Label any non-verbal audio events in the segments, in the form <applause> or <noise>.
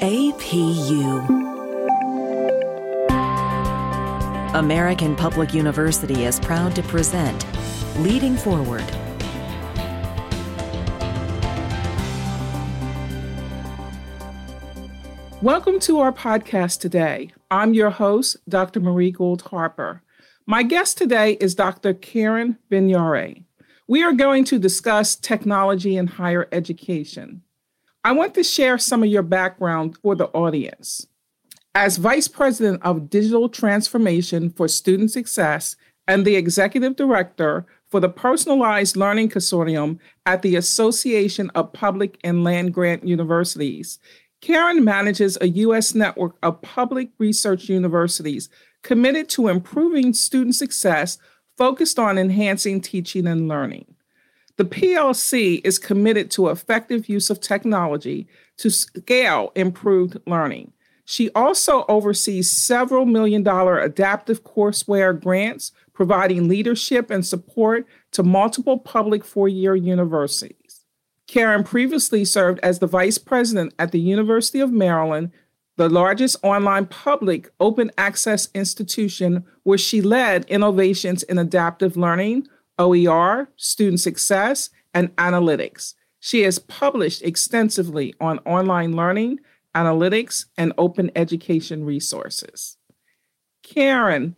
APU. American Public University is proud to present Leading Forward. Welcome to our podcast today. I'm your host, Dr. Marie Gould Harper. My guest today is Dr. Karen Vignare. We are going to discuss technology in higher education. I want to share some of your background for the audience. As Vice President of Digital Transformation for Student Success and the Executive Director for the Personalized Learning Consortium at the Association of Public and Land Grant Universities, Karen manages a U.S. network of public research universities committed to improving student success focused on enhancing teaching and learning. The PLC is committed to effective use of technology to scale improved learning. She also oversees several million dollar adaptive courseware grants, providing leadership and support to multiple public four year universities. Karen previously served as the vice president at the University of Maryland, the largest online public open access institution, where she led innovations in adaptive learning, OER, student success, and analytics. She has published extensively on online learning, analytics, and open education resources. Karen,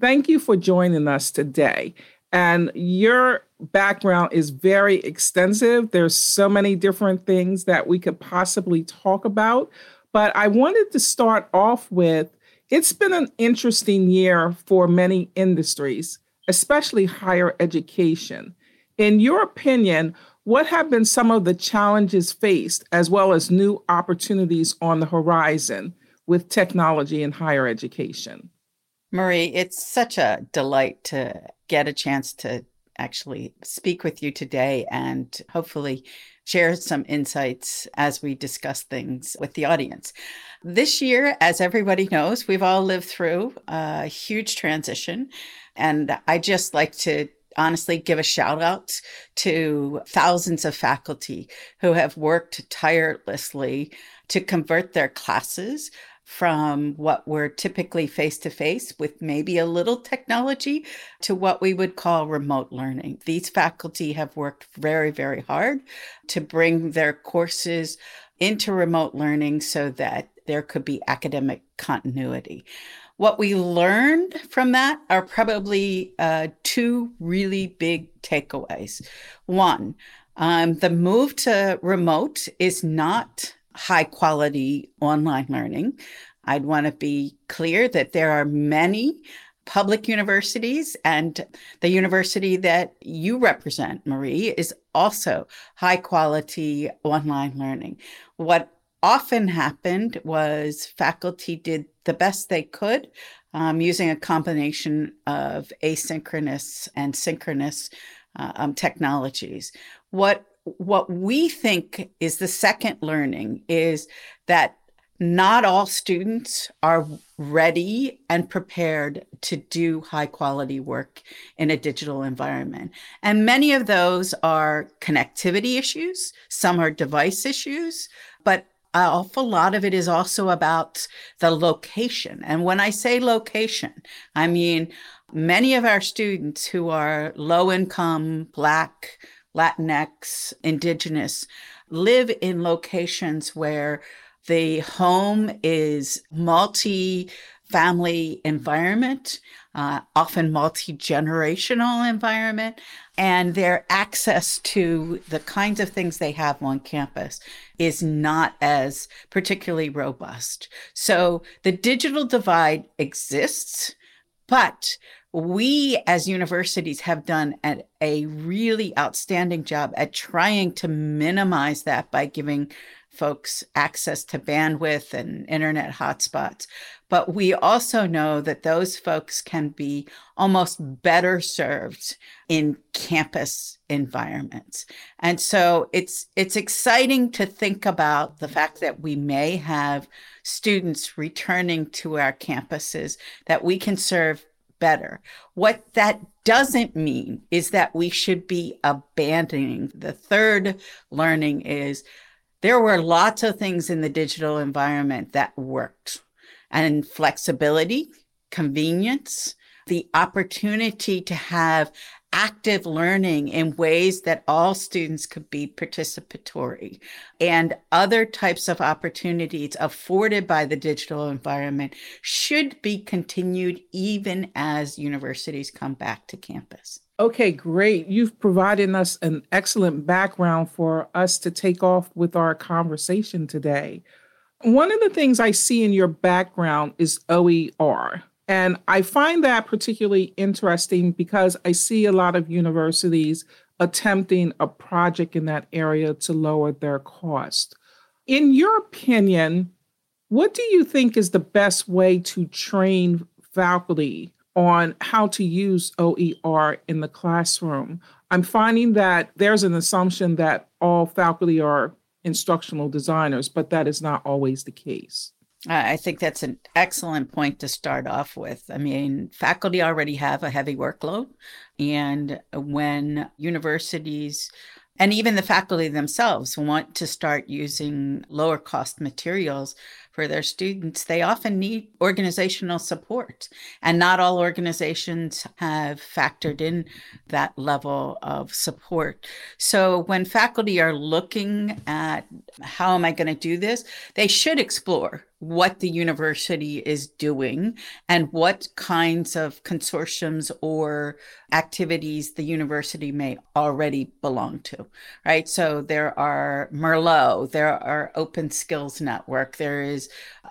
thank you for joining us today. And your background is very extensive. There's so many different things that we could possibly talk about. But I wanted to start off with it's been an interesting year for many industries especially higher education. In your opinion, what have been some of the challenges faced as well as new opportunities on the horizon with technology in higher education? Marie, it's such a delight to get a chance to actually speak with you today and hopefully share some insights as we discuss things with the audience. This year, as everybody knows, we've all lived through a huge transition and I just like to honestly give a shout out to thousands of faculty who have worked tirelessly to convert their classes from what we're typically face to face with maybe a little technology to what we would call remote learning. These faculty have worked very, very hard to bring their courses into remote learning so that there could be academic continuity. What we learned from that are probably uh, two really big takeaways. One, um, the move to remote is not high quality online learning. I'd want to be clear that there are many public universities and the university that you represent, Marie, is also high quality online learning. What often happened was faculty did the best they could um, using a combination of asynchronous and synchronous uh, um, technologies. What what we think is the second learning is that not all students are ready and prepared to do high quality work in a digital environment. And many of those are connectivity issues, some are device issues, but an awful lot of it is also about the location. And when I say location, I mean many of our students who are low income, Black, Latinx, Indigenous live in locations where the home is multi family environment, uh, often multi generational environment, and their access to the kinds of things they have on campus is not as particularly robust. So the digital divide exists, but we as universities have done a, a really outstanding job at trying to minimize that by giving folks access to bandwidth and internet hotspots. But we also know that those folks can be almost better served in campus environments. And so it's it's exciting to think about the fact that we may have students returning to our campuses that we can serve better. What that doesn't mean is that we should be abandoning. The third learning is There were lots of things in the digital environment that worked, and flexibility, convenience, the opportunity to have active learning in ways that all students could be participatory and other types of opportunities afforded by the digital environment should be continued even as universities come back to campus. Okay, great. You've provided us an excellent background for us to take off with our conversation today. One of the things I see in your background is OER. And I find that particularly interesting because I see a lot of universities attempting a project in that area to lower their cost. In your opinion, what do you think is the best way to train faculty on how to use OER in the classroom? I'm finding that there's an assumption that all faculty are instructional designers, but that is not always the case. I think that's an excellent point to start off with. I mean, faculty already have a heavy workload. And when universities and even the faculty themselves want to start using lower cost materials, for their students, they often need organizational support. And not all organizations have factored in that level of support. So when faculty are looking at how am I going to do this, they should explore what the university is doing and what kinds of consortiums or activities the university may already belong to right so there are merlot there are open skills network there is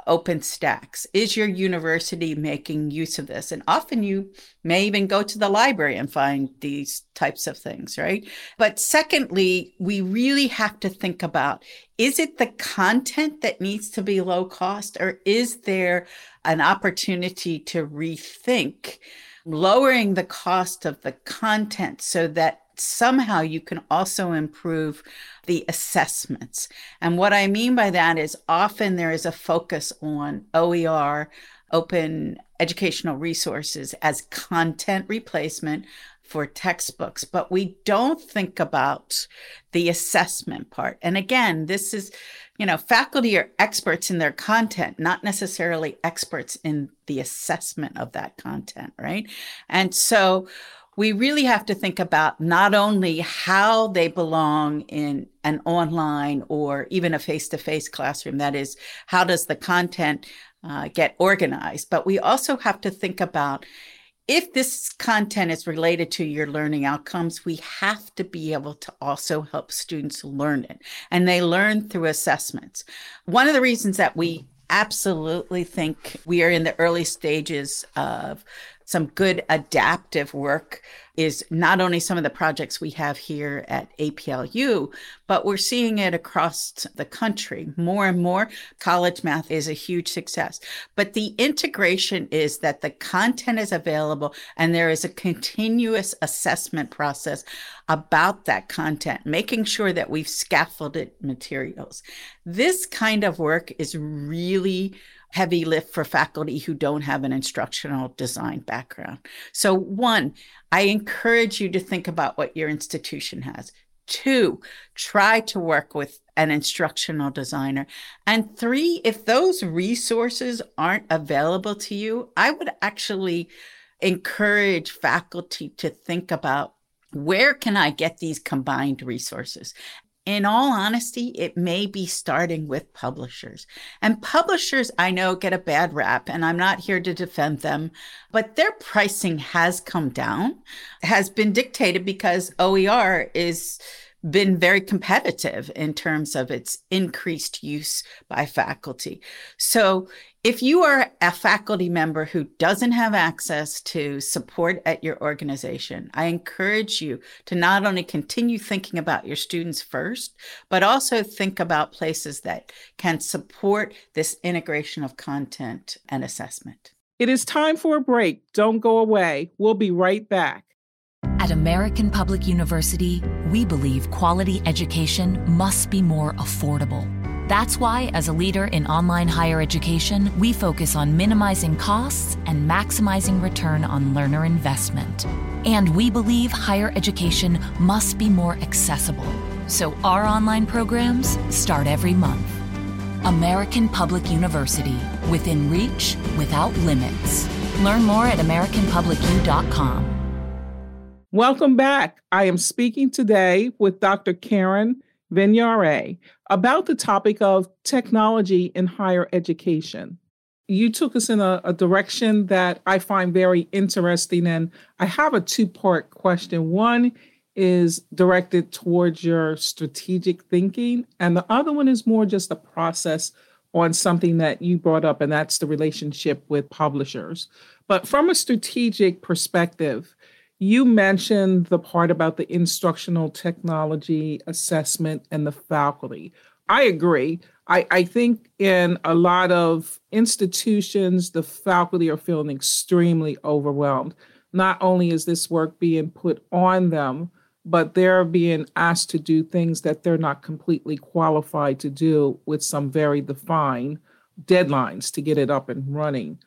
OpenStax? Is your university making use of this? And often you may even go to the library and find these types of things, right? But secondly, we really have to think about is it the content that needs to be low cost, or is there an opportunity to rethink? lowering the cost of the content so that somehow you can also improve the assessments. And what I mean by that is often there is a focus on OER, open educational resources, as content replacement for textbooks, but we don't think about the assessment part. And again, this is, you know, faculty are experts in their content, not necessarily experts in the assessment of that content, right? And so, we really have to think about not only how they belong in an online or even a face to face classroom, that is, how does the content uh, get organized, but we also have to think about if this content is related to your learning outcomes, we have to be able to also help students learn it. And they learn through assessments. One of the reasons that we absolutely think we are in the early stages of some good adaptive work is not only some of the projects we have here at APLU, but we're seeing it across the country more and more. College math is a huge success. But the integration is that the content is available and there is a continuous assessment process about that content, making sure that we've scaffolded materials. This kind of work is really heavy lift for faculty who don't have an instructional design background. So, one, I encourage you to think about what your institution has. Two, try to work with an instructional designer. And three, if those resources aren't available to you, I would actually encourage faculty to think about where can I get these combined resources? In all honesty, it may be starting with publishers. And publishers, I know, get a bad rap, and I'm not here to defend them, but their pricing has come down, has been dictated because OER is been very competitive in terms of its increased use by faculty. So if you are a faculty member who doesn't have access to support at your organization, I encourage you to not only continue thinking about your students first, but also think about places that can support this integration of content and assessment. It is time for a break. Don't go away. We'll be right back. At American Public University, we believe quality education must be more affordable. That's why, as a leader in online higher education, we focus on minimizing costs and maximizing return on learner investment. And we believe higher education must be more accessible So our online programs start every month. American Public University, within reach, without limits. Learn more at AmericanPublicU.com. Welcome back. I am speaking today with Dr. Karen Vignare about the topic of technology in higher education. You took us in a, a direction that I find very interesting, and I have a two part question. One is directed towards your strategic thinking, and the other one is more just a process on something that you brought up, and that's the relationship with publishers. But from a strategic perspective, you mentioned the part about the instructional technology assessment and the faculty. I agree. I, I think in a lot of institutions, the faculty are feeling extremely overwhelmed. Not only is this work being put on them, but they're being asked to do things that they're not completely qualified to do with some very defined deadlines to get it up and running.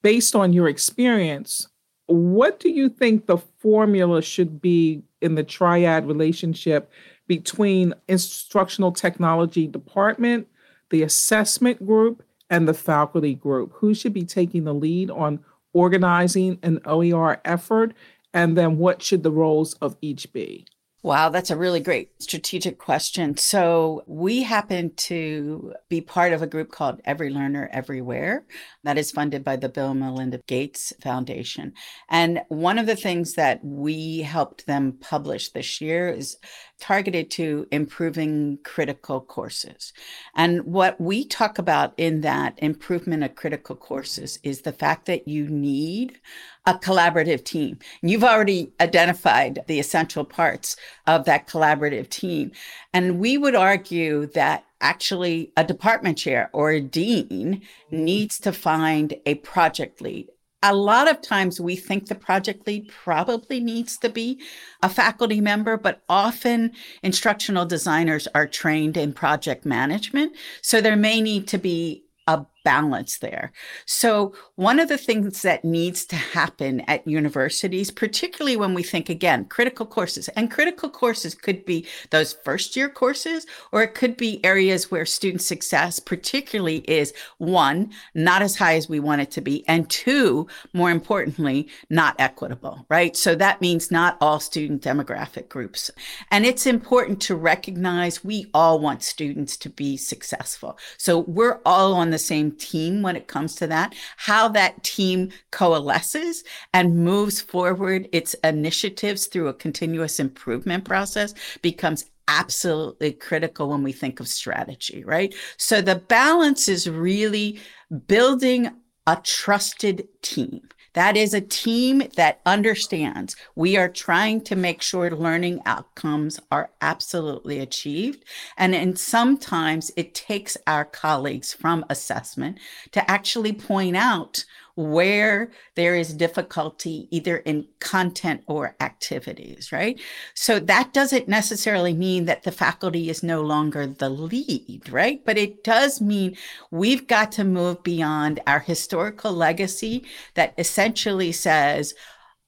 Based on your experience, what do you think the formula should be in the triad relationship between instructional technology department, the assessment group, and the faculty group? Who should be taking the lead on organizing an OER effort and then what should the roles of each be? Wow, that's a really great strategic question. So, we happen to be part of a group called Every Learner Everywhere that is funded by the Bill and Melinda Gates Foundation. And one of the things that we helped them publish this year is targeted to improving critical courses. And what we talk about in that improvement of critical courses is the fact that you need a collaborative team. You've already identified the essential parts of that collaborative team. And we would argue that actually a department chair or a dean mm-hmm. needs to find a project lead. A lot of times we think the project lead probably needs to be a faculty member, but often instructional designers are trained in project management. So there may need to be a balance there. So, one of the things that needs to happen at universities, particularly when we think again, critical courses, and critical courses could be those first year courses, or it could be areas where student success, particularly, is one, not as high as we want it to be, and two, more importantly, not equitable, right? So, that means not all student demographic groups. And it's important to recognize we all want students to be successful. So, we're all on the same team when it comes to that, how that team coalesces and moves forward its initiatives through a continuous improvement process becomes absolutely critical when we think of strategy, right? So the balance is really building a trusted team. That is a team that understands we are trying to make sure learning outcomes are absolutely achieved. And, and sometimes it takes our colleagues from assessment to actually point out where there is difficulty either in content or activities, right? So that doesn't necessarily mean that the faculty is no longer the lead, right? But it does mean we've got to move beyond our historical legacy that essentially says,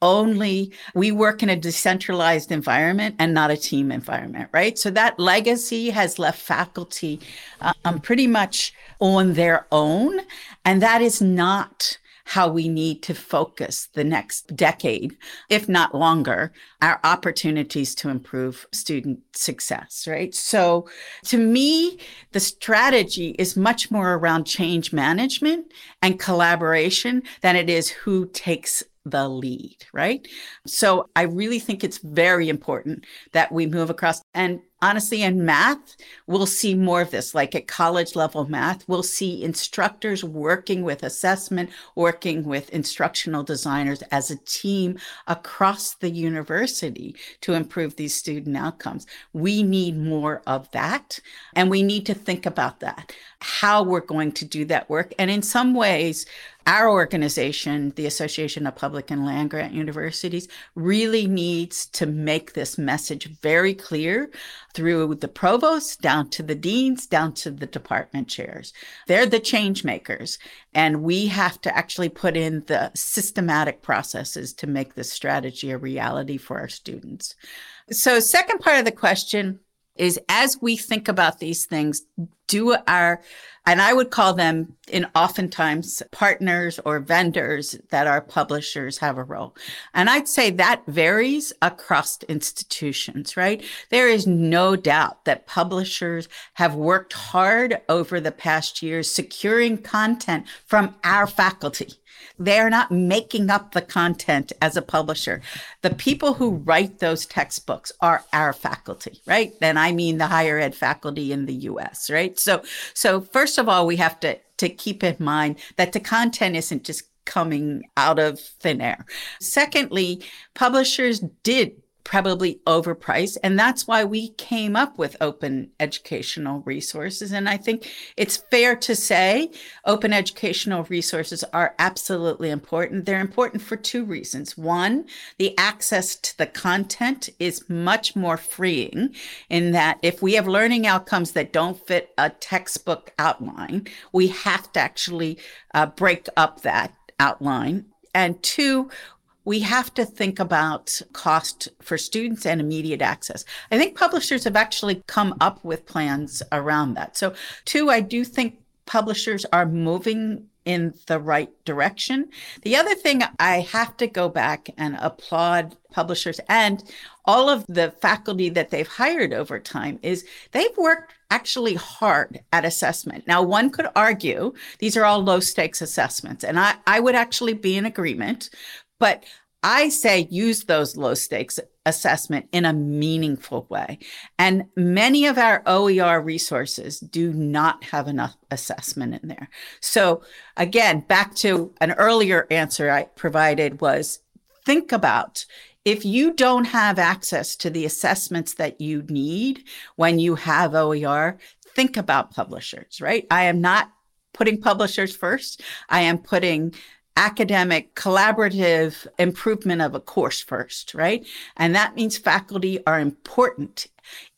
only we work in a decentralized environment and not a team environment, right? So that legacy has left faculty um, pretty much on their own. And that is not how we need to focus the next decade, if not longer, our opportunities to improve student success, right? So to me, the strategy is much more around change management and collaboration than it is who takes the lead, right? So I really think it's very important that we move across. And honestly, in math, we'll see more of this. Like at college level math, we'll see instructors working with assessment, working with instructional designers as a team across the university to improve these student outcomes. We need more of that. And we need to think about that, how we're going to do that work. And in some ways, our organization, the Association of Public and Land Grant Universities, really needs to make this message very clear through the provost down to the deans, down to the department chairs. They're the change makers. And we have to actually put in the systematic processes to make this strategy a reality for our students. So, second part of the question is as we think about these things, do our, and I would call them in oftentimes partners or vendors that our publishers have a role. And I'd say that varies across institutions, right? There is no doubt that publishers have worked hard over the past years securing content from our faculty they're not making up the content as a publisher. The people who write those textbooks are our faculty, right? And I mean the higher ed faculty in the US, right? So so first of all, we have to to keep in mind that the content isn't just coming out of thin air. Secondly, publishers did probably overpriced. And that's why we came up with open educational resources. And I think it's fair to say open educational resources are absolutely important. They're important for two reasons. One, the access to the content is much more freeing in that if we have learning outcomes that don't fit a textbook outline, we have to actually uh, break up that outline. And two, we have to think about cost for students and immediate access. I think publishers have actually come up with plans around that. So, two, I do think publishers are moving in the right direction. The other thing I have to go back and applaud publishers and all of the faculty that they've hired over time is they've worked actually hard at assessment. Now, one could argue these are all low stakes assessments, and I, I would actually be in agreement. But I say use those low stakes assessment in a meaningful way. And many of our OER resources do not have enough assessment in there. So again, back to an earlier answer I provided was think about if you don't have access to the assessments that you need when you have OER, think about publishers, right? I am not putting publishers first. I am putting academic collaborative improvement of a course first, right? And that means faculty are important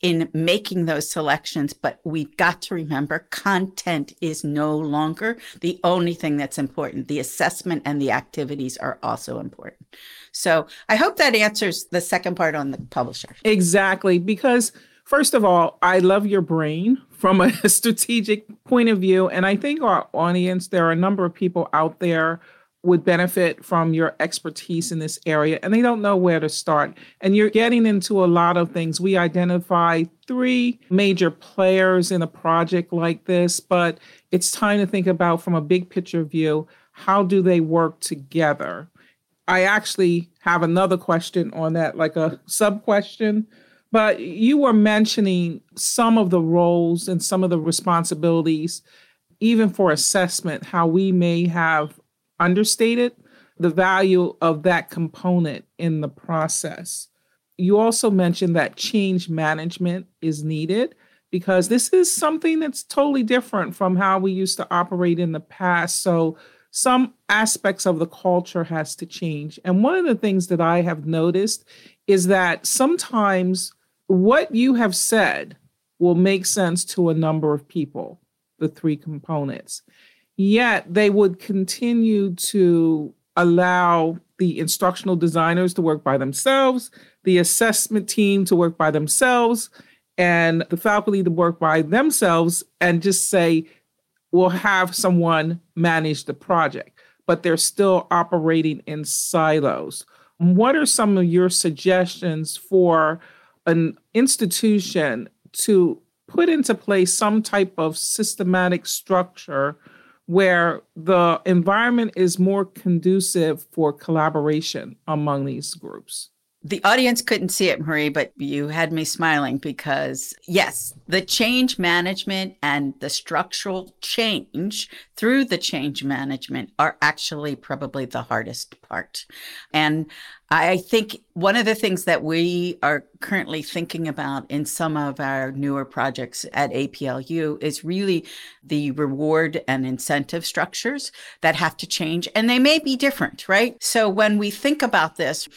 in making those selections, but we've got to remember content is no longer the only thing that's important. The assessment and the activities are also important. So I hope that answers the second part on the publisher. Exactly. Because, first of all, I love your brain from a <laughs> strategic point of view. And I think our audience, there are a number of people out there would benefit from your expertise in this area and they don't know where to start. And you're getting into a lot of things. We identify three major players in a project like this, but it's time to think about from a big picture view how do they work together? I actually have another question on that, like a sub question. But you were mentioning some of the roles and some of the responsibilities, even for assessment, how we may have understated the value of that component in the process. You also mentioned that change management is needed because this is something that's totally different from how we used to operate in the past. So some aspects of the culture has to change. And one of the things that I have noticed is that sometimes what you have said will make sense to a number of people, the three components. Yet they would continue to allow the instructional designers to work by themselves, the assessment team to work by themselves, and the faculty to work by themselves and just say, we'll have someone manage the project. But they're still operating in silos. What are some of your suggestions for an institution to put into place some type of systematic structure where the environment is more conducive for collaboration among these groups. The audience couldn't see it, Marie, but you had me smiling because, yes, the change management and the structural change through the change management are actually probably the hardest part. And I think one of the things that we are currently thinking about in some of our newer projects at APLU is really the reward and incentive structures that have to change, and they may be different, right? So when we think about this,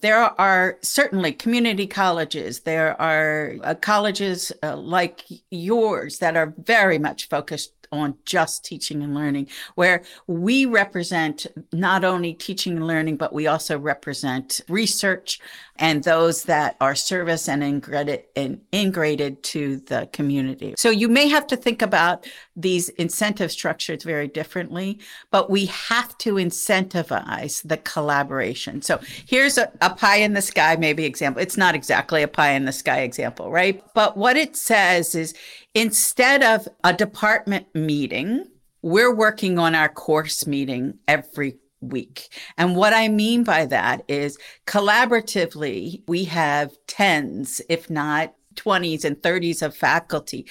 there are certainly community colleges. There are uh, colleges uh, like yours that are very much focused on just teaching and learning, where we represent not only teaching and learning, but we also represent research and those that are service and integrated, and integrated to the community. So you may have to think about these incentive structures very differently, but we have to incentivize the collaboration. So here's a, a pie in the sky, maybe example. It's not exactly a pie in the sky example, right? But what it says is instead of a department meeting, we're working on our course meeting every week. And what I mean by that is collaboratively, we have tens, if not 20s and 30s of faculty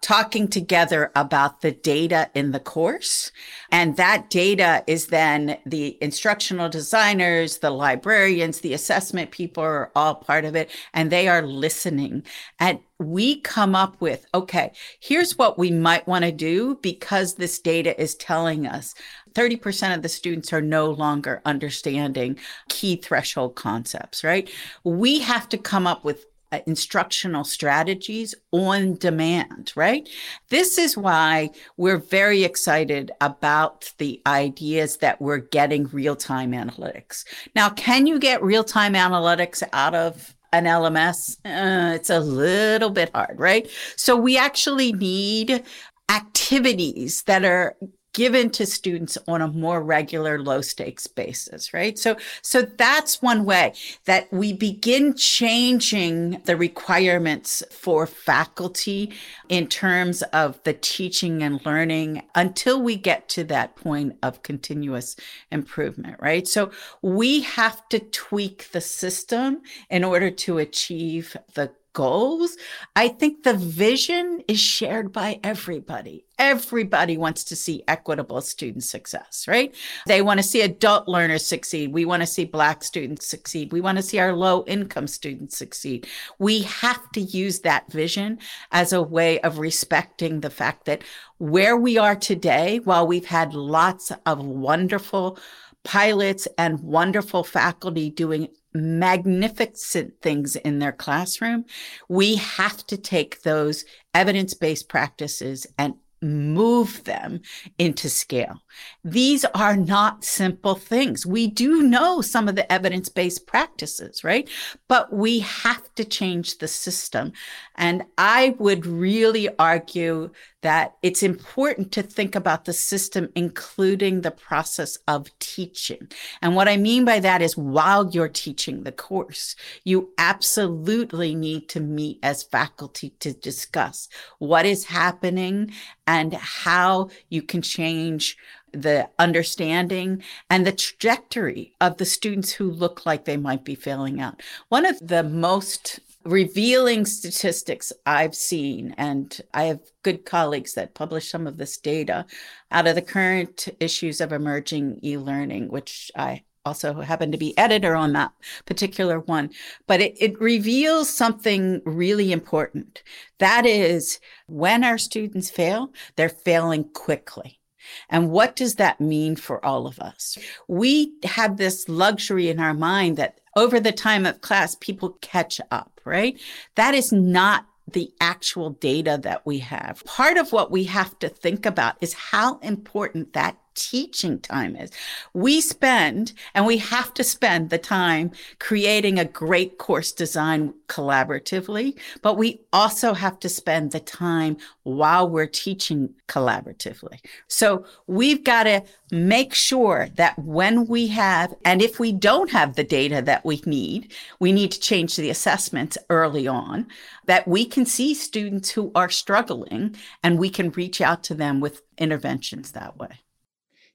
talking together about the data in the course. And that data is then the instructional designers, the librarians, the assessment people are all part of it, and they are listening. And we come up with, okay, here's what we might want to do because this data is telling us 30% of the students are no longer understanding key threshold concepts, right? We have to come up with uh, instructional strategies on demand, right? This is why we're very excited about the ideas that we're getting real time analytics. Now, can you get real time analytics out of an LMS? Uh, it's a little bit hard, right? So we actually need activities that are given to students on a more regular low stakes basis right? So so that's one way that we begin changing the requirements for faculty in terms of the teaching and learning until we get to that point of continuous improvement right? So we have to tweak the system in order to achieve the goals, I think the vision is shared by everybody. Everybody wants to see equitable student success, right? They want to see adult learners succeed. We want to see Black students succeed. We want to see our low income students succeed. We have to use that vision as a way of respecting the fact that where we are today, while we've had lots of wonderful pilots and wonderful faculty doing magnificent things in their classroom, we have to take those evidence based practices and move them into scale. These are not simple things. We do know some of the evidence based practices, right? But we have to change the system. And I would really argue that it's important to think about the system, including the process of teaching. And what I mean by that is while you're teaching the course, you absolutely need to meet as faculty to discuss what is happening and how you can change the understanding and the trajectory of the students who look like they might be failing out. One of the most revealing statistics I've seen, and I have good colleagues that publish some of this data out of the current issues of emerging e learning, which I also happen to be editor on that particular one. But it, it reveals something really important. That is, when our students fail, they're failing quickly. And what does that mean for all of us? We have this luxury in our mind that over the time of class, people catch up, right? That is not the actual data that we have. Part of what we have to think about is how important that teaching time is. We spend, and we have to spend the time creating a great course design collaboratively, but we also have to spend the time while we're teaching collaboratively. So we've got to make sure that when we have, and if we don't have the data that we need, we need to change the assessments early on, that we can see students who are struggling and we can reach out to them with interventions that way.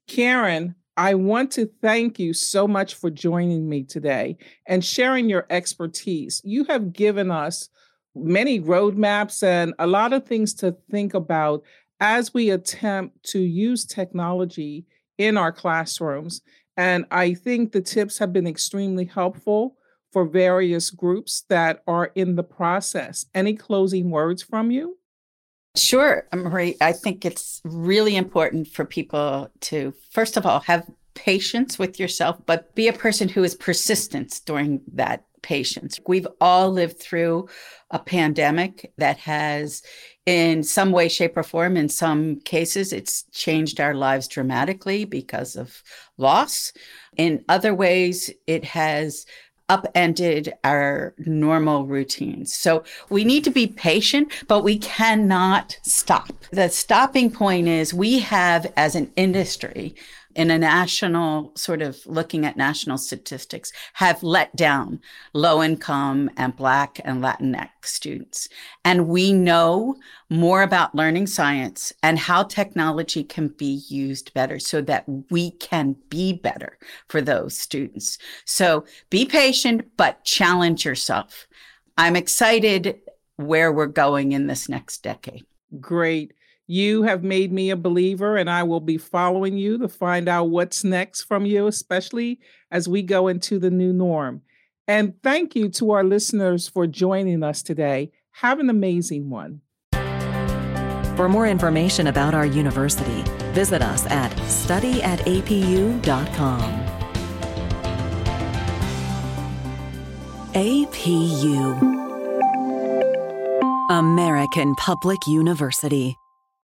Karen, I want to thank you so much for joining me today and sharing your expertise. You have given us many roadmaps and a lot of things to think about as we attempt to use technology in our classrooms. And I think the tips have been extremely helpful for various groups that are in the process. Any closing words from you? Sure, um, Marie. I think it's really important for people to, first of all, have patience with yourself, but be a person who is persistent during that patience. We've all lived through a pandemic that has, in some way, shape, or form, in some cases, it's changed our lives dramatically because of loss. In other ways, it has upended our normal routines. So we need to be patient, but we cannot stop. The stopping point is we have, as an industry, in a national sort of looking at national statistics have let down low income and black and latinx students. And we know more about learning science and how technology can be used better so that we can be better for those students. So be patient but challenge yourself. I'm excited where we're going in this next decade. Great you have made me a believer, and I will be following you to find out what's next from you, especially as we go into the new norm. And thank you to our listeners for joining us today. Have an amazing one. For more information about our university, visit us at studyatapu.com. APU American Public University.